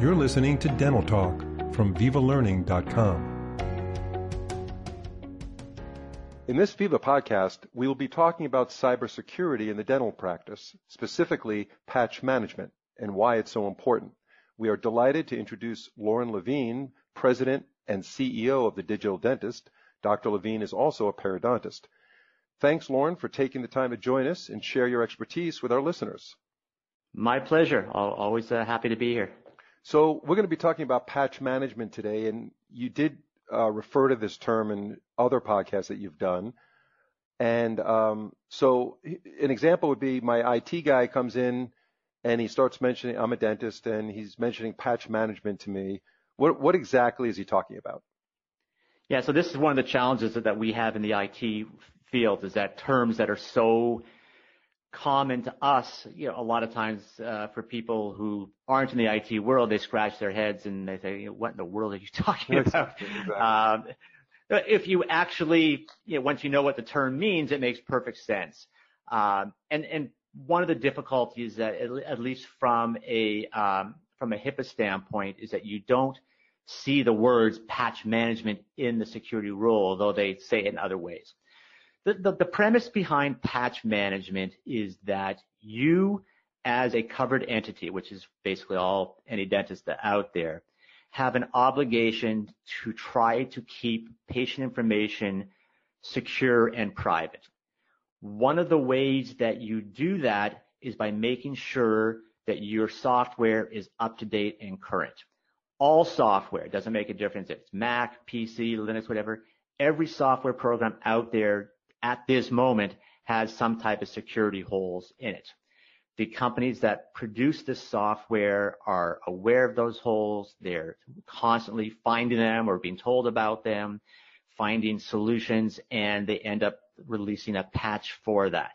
You're listening to Dental Talk from VivaLearning.com. In this Viva podcast, we will be talking about cybersecurity in the dental practice, specifically patch management, and why it's so important. We are delighted to introduce Lorne Lavine, President and CEO of the Digital Dentist. Dr. Lavine is also a periodontist. Thanks, Lorne, for taking the time to join us and share your expertise with our listeners. My pleasure. Always uh, happy to be here. So we're going to be talking about patch management today, and you did uh, refer to this term in other podcasts that you've done. And um, so an example would be my IT guy comes in and he starts mentioning I'm a dentist and he's mentioning patch management to me. What what exactly is he talking about? Yeah, so this is one of the challenges that we have in the IT field is that terms that are so common to us, you know, a lot of times uh, for people who aren't in the IT world, they scratch their heads and they say, "What in the world are you talking about?" Exactly. Um, if you actually, you know, once you know what the term means, it makes perfect sense. Um, and and one of the difficulties that, at least from a um, from a HIPAA standpoint, is that you don't see the words patch management in the security rule, although they say it in other ways. The, the, the premise behind patch management is that you as a covered entity, which is basically all any dentist out there, have an obligation to try to keep patient information secure and private. One of the ways that you do that is by making sure that your software is up to date and current. All software, doesn't make a difference if it's Mac, PC, Linux, whatever, every software program out there at this moment has some type of security holes in it. The companies that produce this software are aware of those holes. They're constantly finding them or being told about them, finding solutions, and they end up releasing a patch for that.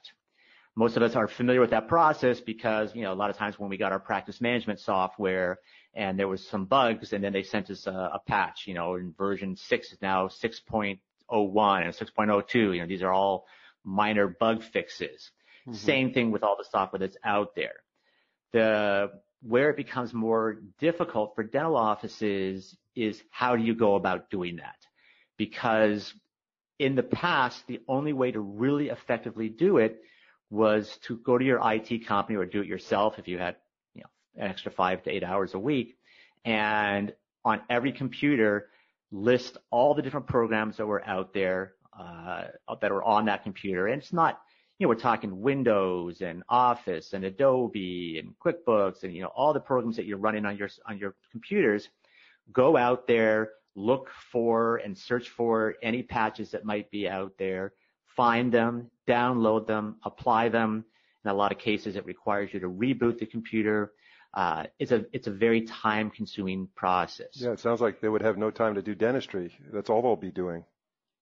Most of us are familiar with that process because, you know, a lot of times when we got our practice management software and there was some bugs and then they sent us a, a patch, you know, in version 6 is now 6.0 6.01 and 6.02. You know, these are all minor bug fixes. Mm-hmm. Same thing with all the software that's out there. The where it becomes more difficult for dental offices is how do you go about doing that? Because in the past, the only way to really effectively do it was to go to your IT company or do it yourself if you had, you know, an extra five to eight hours a week. And on every computer, list all the different programs that were out there uh, that are on that computer. And it's not, you know, we're talking Windows and Office and Adobe and QuickBooks and you know all the programs that you're running on your on your computers. Go out there, look for and search for any patches that might be out there, find them, download them, apply them. In a lot of cases, it requires you to reboot the computer uh, it's a it's a very time consuming process. Yeah, it sounds like they would have no time to do dentistry. That's all they'll be doing.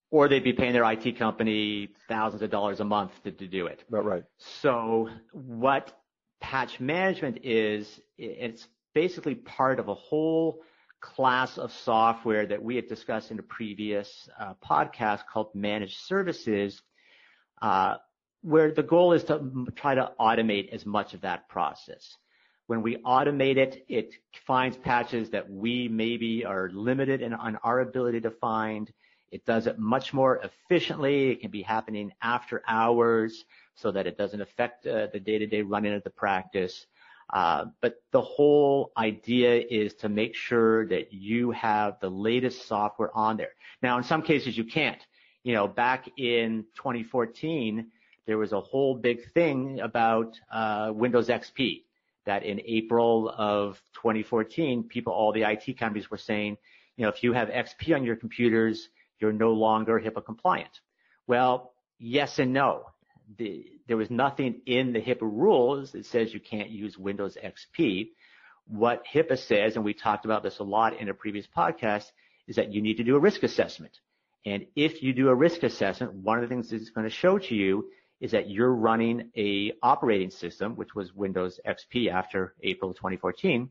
Or they'd be paying their IT company thousands of dollars a month to, to do it. That's right. So what patch management is, it's basically part of a whole class of software that we had discussed in a previous uh, podcast called managed services, uh, where the goal is to try to automate as much of that process. When we automate it, it finds patches that we maybe are limited in on our ability to find. It does it much more efficiently. It can be happening after hours so that it doesn't affect uh, the day-to-day running of the practice. Uh, but the whole idea is to make sure that you have the latest software on there. Now, in some cases, you can't. You know, back in 2014, there was a whole big thing about uh, Windows XP that in April of 2014, people, all the IT companies were saying, you know, if you have XP on your computers, you're no longer HIPAA compliant. Well, yes and no. The, there was nothing in the HIPAA rules that says you can't use Windows XP. What HIPAA says, and we talked about this a lot in a previous podcast, is that you need to do a risk assessment. And if you do a risk assessment, one of the things it's going to show to you is that you're running a operating system, which was Windows XP after April 2014,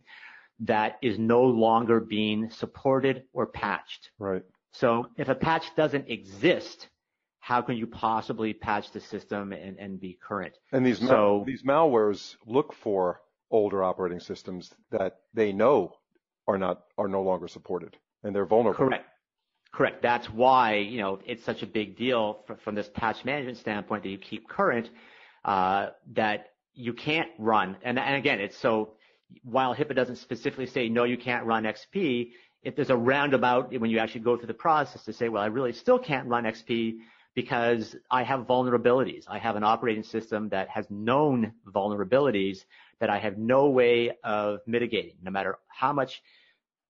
that is no longer being supported or patched. Right. So if a patch doesn't exist, how can you possibly patch the system and, and be current? And these so, these malwares look for older operating systems that they know are not are no longer supported and they're vulnerable. Correct. Correct. That's why you know it's such a big deal from this patch management standpoint that you keep current. Uh, that you can't run, and, and again, it's so while HIPAA doesn't specifically say no, you can't run XP. If there's a roundabout when you actually go through the process to say, well, I really still can't run XP because I have vulnerabilities. I have an operating system that has known vulnerabilities that I have no way of mitigating. No matter how much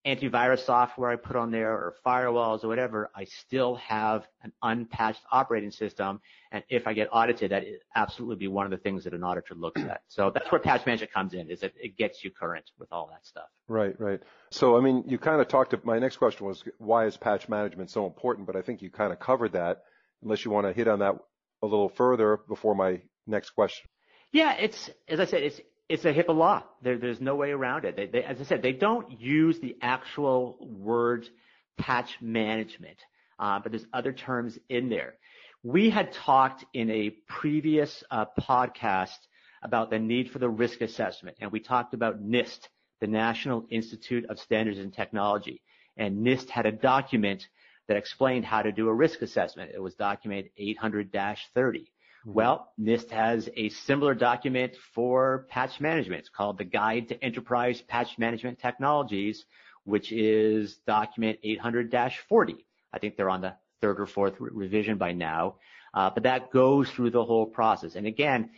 antivirus software I put on there or firewalls or whatever, I still have an unpatched operating system. And if I get audited, that is absolutely be one of the things that an auditor looks at. So that's where patch management comes in, is that it gets you current with all that stuff. Right, right. So, I mean, you kind of talked to, my next question was, why is patch management so important? But I think you kind of covered that, unless you want to hit on that a little further before my next question. Yeah, it's, as I said, it's, it's a HIPAA law. There, there's no way around it. They, they, as I said, they don't use the actual word patch management, uh, but there's other terms in there. We had talked in a previous uh, podcast about the need for the risk assessment, and we talked about NIST, the National Institute of Standards and Technology, and NIST had a document that explained how to do a risk assessment. It was document 800-30. Mm-hmm. Well, NIST has a similar document for patch management. It's called the Guide to Enterprise Patch Management Technologies, which is document 800-40. I think they're on the third or fourth re- revision by now. Uh, but that goes through the whole process. And again,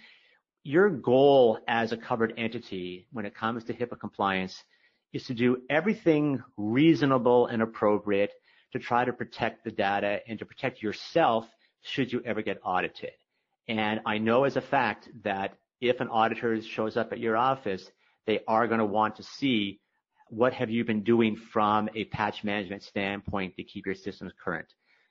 your goal as a covered entity when it comes to HIPAA compliance is to do everything reasonable and appropriate to try to protect the data and to protect yourself should you ever get audited. And I know as a fact that if an auditor shows up at your office, they are going to want to see what have you been doing from a patch management standpoint to keep your systems current.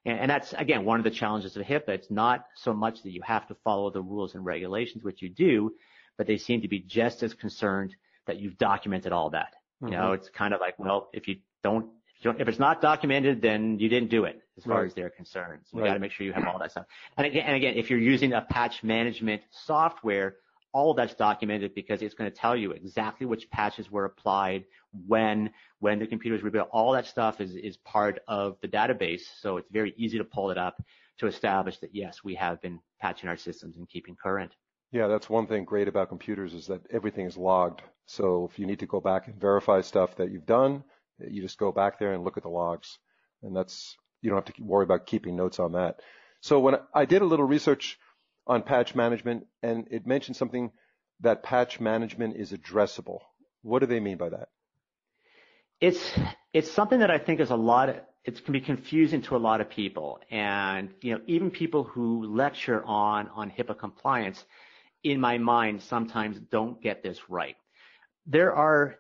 And, and that's, again, one of the challenges of HIPAA. It's not so much that you have to follow the rules and regulations, which you do, but they seem to be just as concerned that you've documented all that. Mm-hmm. You know, it's kind of like, well, if you don't if it's not documented, then you didn't do it as far right. as they're concerned. So you right. got to make sure you have all that stuff. And again, and again, if you're using a patch management software, all of that's documented because it's going to tell you exactly which patches were applied, when, when the computer was rebuilt. All that stuff is, is part of the database. So it's very easy to pull it up to establish that yes, we have been patching our systems and keeping current. Yeah, that's one thing great about computers is that everything is logged. So if you need to go back and verify stuff that you've done, you just go back there and look at the logs, and that's you don't have to worry about keeping notes on that. So when I did a little research on patch management, and it mentioned something that patch management is addressable. What do they mean by that? It's it's something that I think is a lot. Of, it can be confusing to a lot of people, and you know even people who lecture on on HIPAA compliance, in my mind, sometimes don't get this right. There are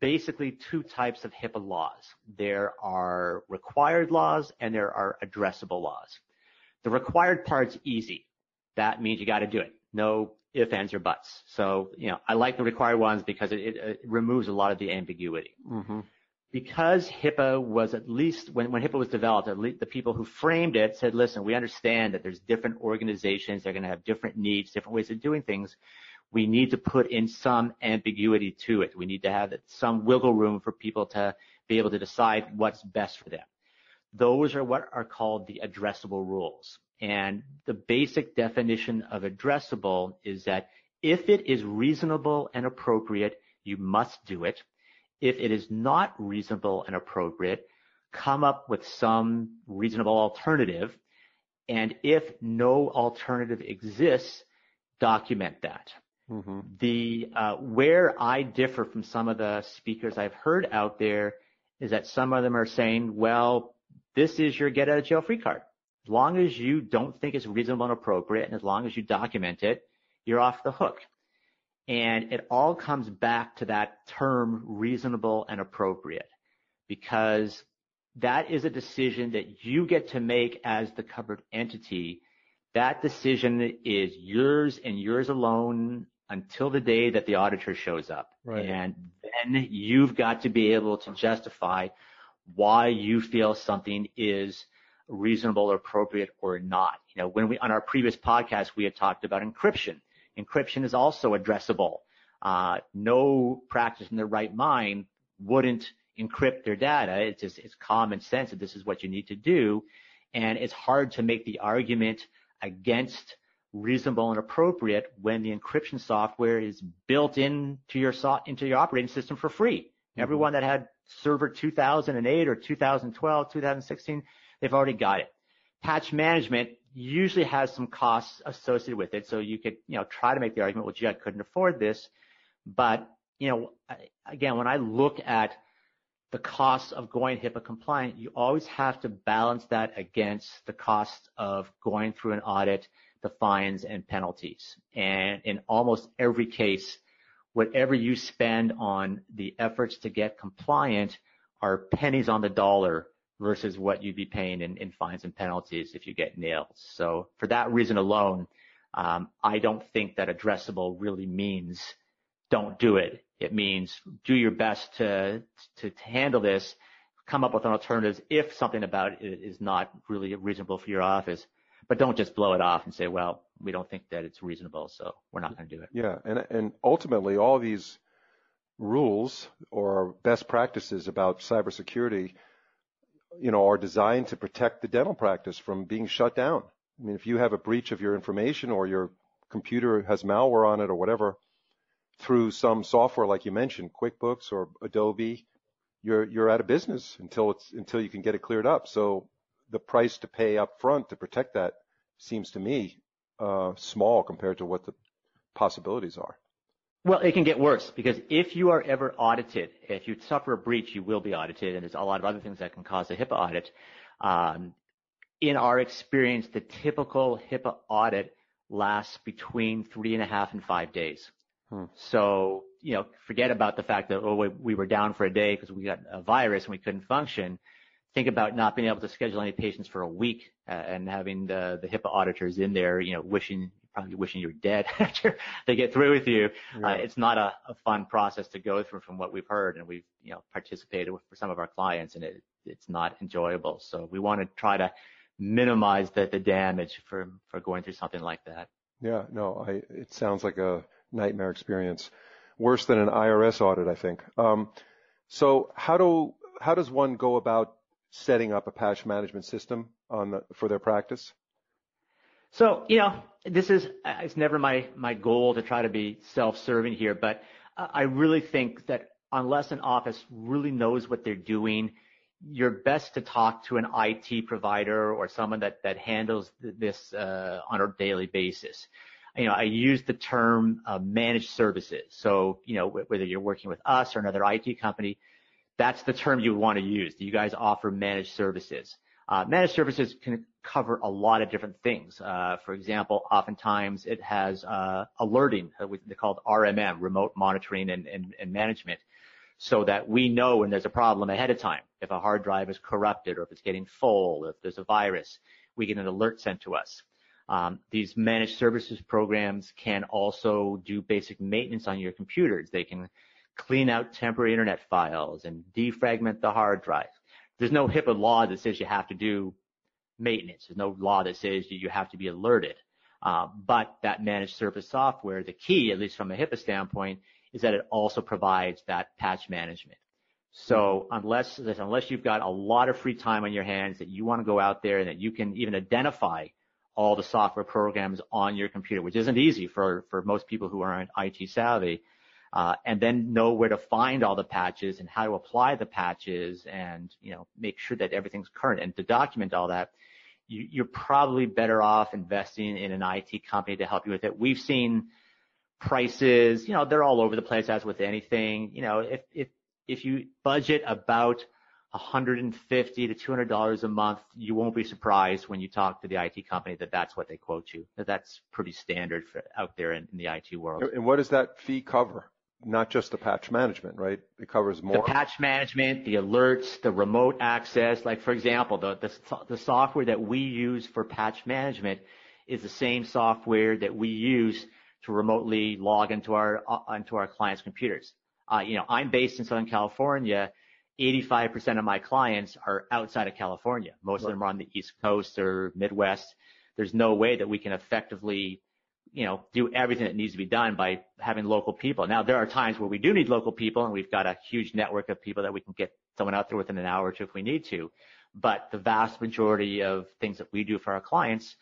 basically two types of HIPAA laws. There are required laws and there are addressable laws. The required part's easy. That means you got to do it. No ifs, ands, or buts. So, you know, I like the required ones because it, it, removes a lot of the ambiguity. Mm-hmm. Because HIPAA was at least, when, when HIPAA was developed, at least the people who framed it said, listen, we understand that there's different organizations, they're going to have different needs, different ways of doing things we need to put in some ambiguity to it. We need to have some wiggle room for people to be able to decide what's best for them. Those are what are called the addressable rules. And the basic definition of addressable is that if it is reasonable and appropriate, you must do it. If it is not reasonable and appropriate, come up with some reasonable alternative. And if no alternative exists, document that. Mm-hmm. The uh, where I differ from some of the speakers I've heard out there is that some of them are saying, well, this is your get out of jail free card. As long as you don't think it's reasonable and appropriate, and as long as you document it, you're off the hook. And it all comes back to that term reasonable and appropriate because that is a decision that you get to make as the covered entity. That decision is yours and yours alone until the day that the auditor shows up. Right. And then you've got to be able to justify why you feel something is reasonable or appropriate or not. You know, when we, on our previous podcast, we had talked about encryption. Encryption is also addressable. Uh, no practice in their right mind wouldn't encrypt their data. It's just, it's common sense that this is what you need to do. And it's hard to make the argument against reasonable and appropriate when the encryption software is built into your so, into your operating system for free. Mm-hmm. Everyone that had server 2008 or 2012, 2016, they've already got it. Patch management usually has some costs associated with it. So you could, you know, try to make the argument, well, gee, I couldn't afford this. But, you know, again, when I look at the cost of going HIPAA compliant, you always have to balance that against the cost of going through an audit, the fines and penalties. And in almost every case, whatever you spend on the efforts to get compliant are pennies on the dollar versus what you'd be paying in, in fines and penalties if you get nailed. So for that reason alone, um, I don't think that addressable really means don't do it. It means do your best to, to, to handle this, come up with an alternative if something about it is not really reasonable for your office, but don't just blow it off and say, well, we don't think that it's reasonable, so we're not going to do it. Yeah, and and ultimately, all these rules or best practices about cybersecurity, you know, are designed to protect the dental practice from being shut down. I mean, if you have a breach of your information or your computer has malware on it or whatever, through some software like you mentioned, QuickBooks or Adobe, you're you're out of business until it's until you can get it cleared up. So the price to pay up front to protect that seems to me uh, small compared to what the possibilities are. Well, it can get worse because if you are ever audited, if you suffer a breach, you will be audited, and there's a lot of other things that can cause a HIPAA audit. Um, in our experience, the typical HIPAA audit lasts between three and a half and five days. Hmm. So, you know, forget about the fact that, oh, we were down for a day because we got a virus and we couldn't function. Think about not being able to schedule any patients for a week uh, and having the, the HIPAA auditors in there, you know, wishing, probably wishing you're dead after they get through with you. Uh, it's not a, a, fun process to go through from what we've heard and we've, you know, participated with for some of our clients and it, it's not enjoyable. So we want to try to minimize the, the damage for, for going through something like that. Yeah, no, I, it sounds like a, nightmare experience. Worse than an IRS audit, I think. Um, so how do how does one go about setting up a patch management system the, for their practice? So you know, this is it's never my my goal to try to be self-serving here, but I really think that unless an office really knows what they're doing, you're best to talk to an IT provider or someone that that handles this uh, on a daily basis you know, I use the term uh, managed services. So, you know, whether you're working with us or another IT company, that's the term you want to use. Do you guys offer managed services. Uh, managed services can cover a lot of different things. Uh, for example, oftentimes it has uh, alerting, uh, they called RMM, remote monitoring and, and, and management, so that we know when there's a problem ahead of time. If a hard drive is corrupted or if it's getting full, if there's a virus, we get an alert sent to us. Um, these managed services programs can also do basic maintenance on your computers. They can clean out temporary internet files and defragment the hard drive. There's no HIPAA law that says you have to do maintenance. There's no law that says you have to be alerted. Uh, but that managed service software, the key, at least from a HIPAA standpoint, is that it also provides that patch management. So unless unless you've got a lot of free time on your hands that you want to go out there and that you can even identify all the software programs on your computer, which isn't easy for, for most people who aren't IT savvy. Uh, and then know where to find all the patches and how to apply the patches and, you know, make sure that everything's current and to document all that, you, you're probably better off investing in an IT company to help you with it. We've seen prices, you know, they're all over the place as with anything. You know, if, if, if you budget about 150 to 200 dollars a month, you won't be surprised when you talk to the IT company that that's what they quote you. That that's pretty standard for out there in, in the IT world. And what does that fee cover? Not just the patch management, right? It covers more. The patch management, the alerts, the remote access. Like for example, the, the the software that we use for patch management is the same software that we use to remotely log into our uh, into our clients' computers. Uh, you know, I'm based in Southern California 85% of my clients are outside of California. Most right. of them are on the East Coast or Midwest. There's no way that we can effectively you know, do everything that needs to be done by having local people. Now, there are times where we do need local people, and we've got a huge network of people that we can get someone out there within an hour or two if we need to. But the vast majority of things that we do for our clients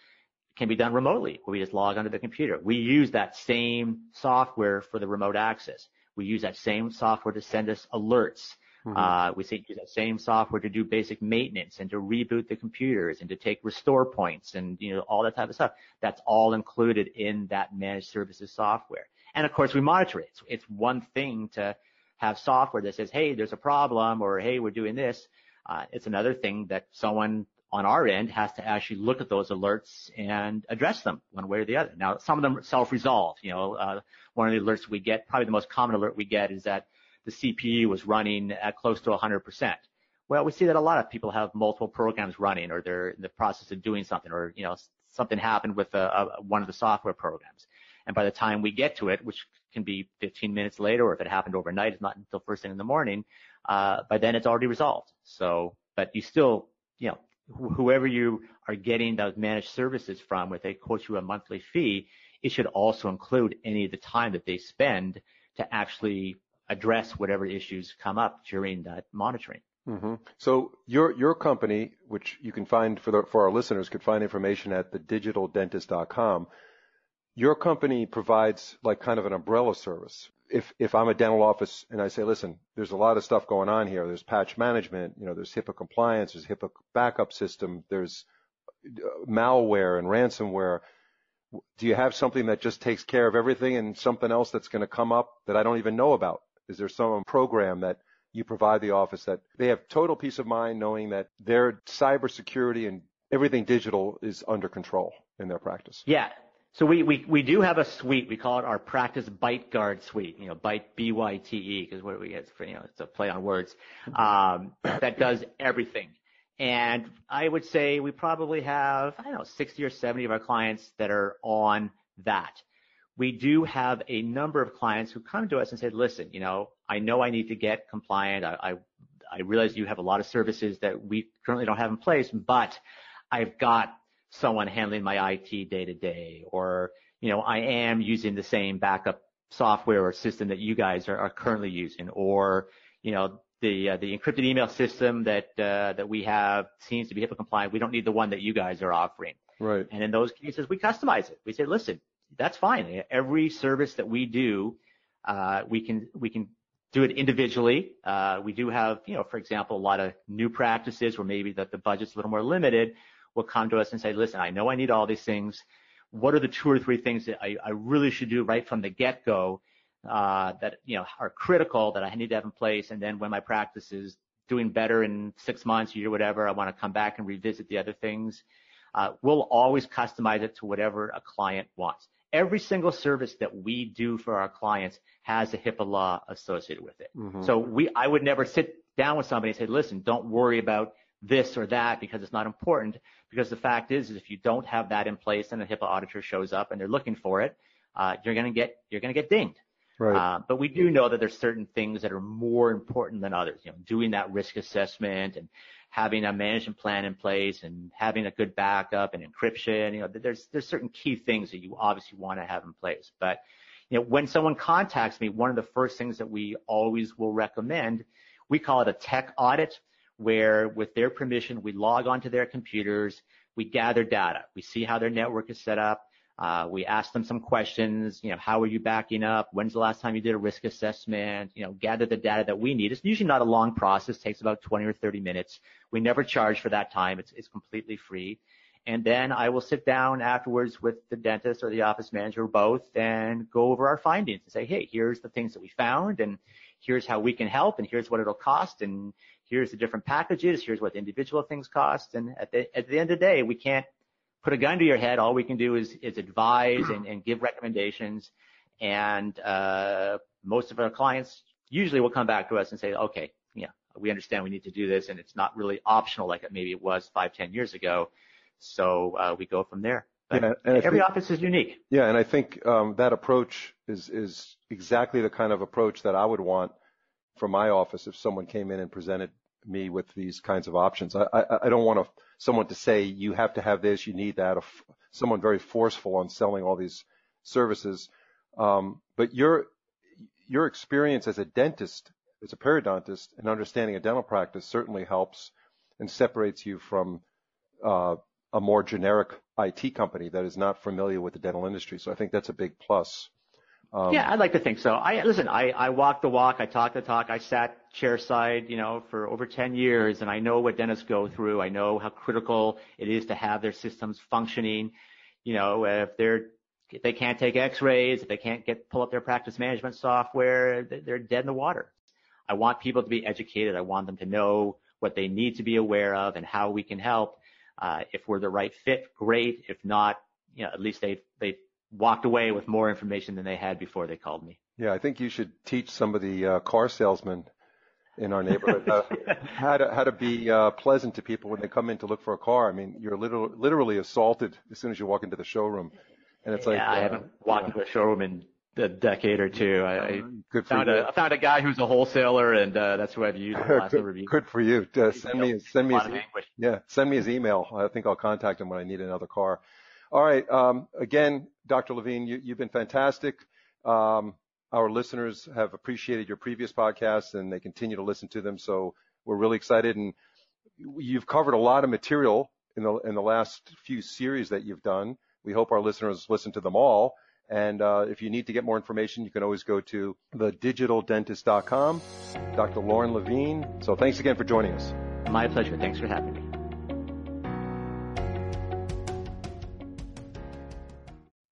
can be done remotely, where we just log onto the computer. We use that same software for the remote access. We use that same software to send us alerts. Mm-hmm. Uh, we use that same software to do basic maintenance and to reboot the computers and to take restore points and you know all that type of stuff. That's all included in that managed services software. And of course, we monitor it. It's, one thing to have software that says, "Hey, there's a problem," or "Hey, we're doing this." Uh, it's another thing that someone on our end has to actually look at those alerts and address them one way or the other. Now, some of them self-resolve. You know, uh, one of the alerts we get, probably the most common alert we get, is that the CPU was running at close to 100%. Well, we see that a lot of people have multiple programs running, or they're in the process of doing something, or you know, something happened with a, a, one of the software programs. And by the time we get to it, which can be 15 minutes later, or if it happened overnight, it's not until first thing in the morning. Uh, by then, it's already resolved. So, but you still, you know, wh- whoever you are getting those managed services from, if they quote you a monthly fee, it should also include any of the time that they spend to actually address whatever issues come up during that monitoring. Mm-hmm. So your your company, which you can find for the, for our listeners, could find information at thedigitaldentist.com. Your company provides like kind of an umbrella service. If if I'm a dental office and I say, listen, there's a lot of stuff going on here. There's patch management, you know, there's HIPAA compliance, there's HIPAA backup system, there's uh, malware and ransomware do you have something that just takes care of everything and something else that's going to come up that I don't even know about? Is there some program that you provide the office that they have total peace of mind knowing that their cybersecurity and everything digital is under control in their practice? Yeah. So we, we, we do have a suite. We call it our practice Byte Guard suite. You know, Byte B Y T E because what we get for you know it's a play on words. Um, that does everything. And I would say we probably have I don't know 60 or 70 of our clients that are on that we do have a number of clients who come to us and say, listen, you know, I know I need to get compliant. I, I, I realize you have a lot of services that we currently don't have in place, but I've got someone handling my IT day to day, or, you know, I am using the same backup software or system that you guys are, are currently using, or, you know, the uh, the encrypted email system that uh, that we have seems to be HIPAA compliant. We don't need the one that you guys are offering. Right. And in those cases, we customize it. We say, listen, that's fine. Every service that we do, uh, we can we can do it individually. Uh, we do have, you know, for example, a lot of new practices where maybe that the budget's a little more limited will come to us and say, listen, I know I need all these things. What are the two or three things that I, I really should do right from the get-go uh, that you know are critical that I need to have in place? And then when my practice is doing better in six months, year, whatever, I want to come back and revisit the other things. Uh, we'll always customize it to whatever a client wants every single service that we do for our clients has a HIPAA law associated with it. Mm-hmm. So we, I would never sit down with somebody and say, listen, don't worry about this or that because it's not important. Because the fact is, is if you don't have that in place and a HIPAA auditor shows up and they're looking for it, uh, you're going to get, you're going to get dinged. Right. Uh, but we do know that there's certain things that are more important than others. You know, doing that risk assessment and having a management plan in place and having a good backup and encryption. You know, there's there's certain key things that you obviously want to have in place. But you know, when someone contacts me, one of the first things that we always will recommend, we call it a tech audit, where with their permission, we log onto their computers, we gather data, we see how their network is set up, uh, we ask them some questions, you know, how are you backing up? When's the last time you did a risk assessment? You know, gather the data that we need. It's usually not a long process, takes about 20 or 30 minutes. We never charge for that time. It's, it's completely free. And then I will sit down afterwards with the dentist or the office manager or both and go over our findings and say, hey, here's the things that we found and here's how we can help and here's what it'll cost and here's the different packages, here's what the individual things cost. And at the, at the end of the day, we can't put a gun to your head. All we can do is, is advise and, and give recommendations. And uh, most of our clients usually will come back to us and say, okay, yeah, we understand we need to do this, and it's not really optional like it maybe it was five, ten years ago. So uh, we go from there. But yeah, every think, office is unique. Yeah, and I think um, that approach is is exactly the kind of approach that I would want from my office if someone came in and presented me with these kinds of options. I, I, I don't want to, someone to say you have to have this, you need that. Someone very forceful on selling all these services. Um, but your your experience as a dentist, as a periodontist, and understanding a dental practice certainly helps and separates you from uh, a more generic IT company that is not familiar with the dental industry. So I think that's a big plus. Um, yeah, I'd like to think so. I listen. I I walk the walk. I talk the talk. I sat chair side, you know, for over 10 years, and I know what dentists go through. I know how critical it is to have their systems functioning. You know, if they're if they can't take X-rays, if they can't get pull up their practice management software, they're dead in the water. I want people to be educated. I want them to know what they need to be aware of and how we can help. Uh, if we're the right fit, great. If not, you know, at least they they walked away with more information than they had before they called me. Yeah, I think you should teach some of the uh, car salesmen in our neighborhood uh, how to how to be uh, pleasant to people when they come in to look for a car. I mean, you're literally literally assaulted as soon as you walk into the showroom, and it's yeah, like yeah, I uh, haven't walked into a showroom in a decade or two. I, I Good found a I found a guy who's a wholesaler, and uh, that's who I've used in the last Good, review. Good for you. Uh, send me send me his, yeah send me his email. I think I'll contact him when I need another car. All right. Um, again, Dr. Lavine, you, you've been fantastic. Um, our listeners have appreciated your previous podcasts and they continue to listen to them. So we're really excited. And you've covered a lot of material in the, in the last few series that you've done. We hope our listeners listen to them all. And uh, if you need to get more information, you can always go to thedigitaldentist.com. Dr. Lorne Lavine. So thanks again for joining us. My pleasure. Thanks for having me.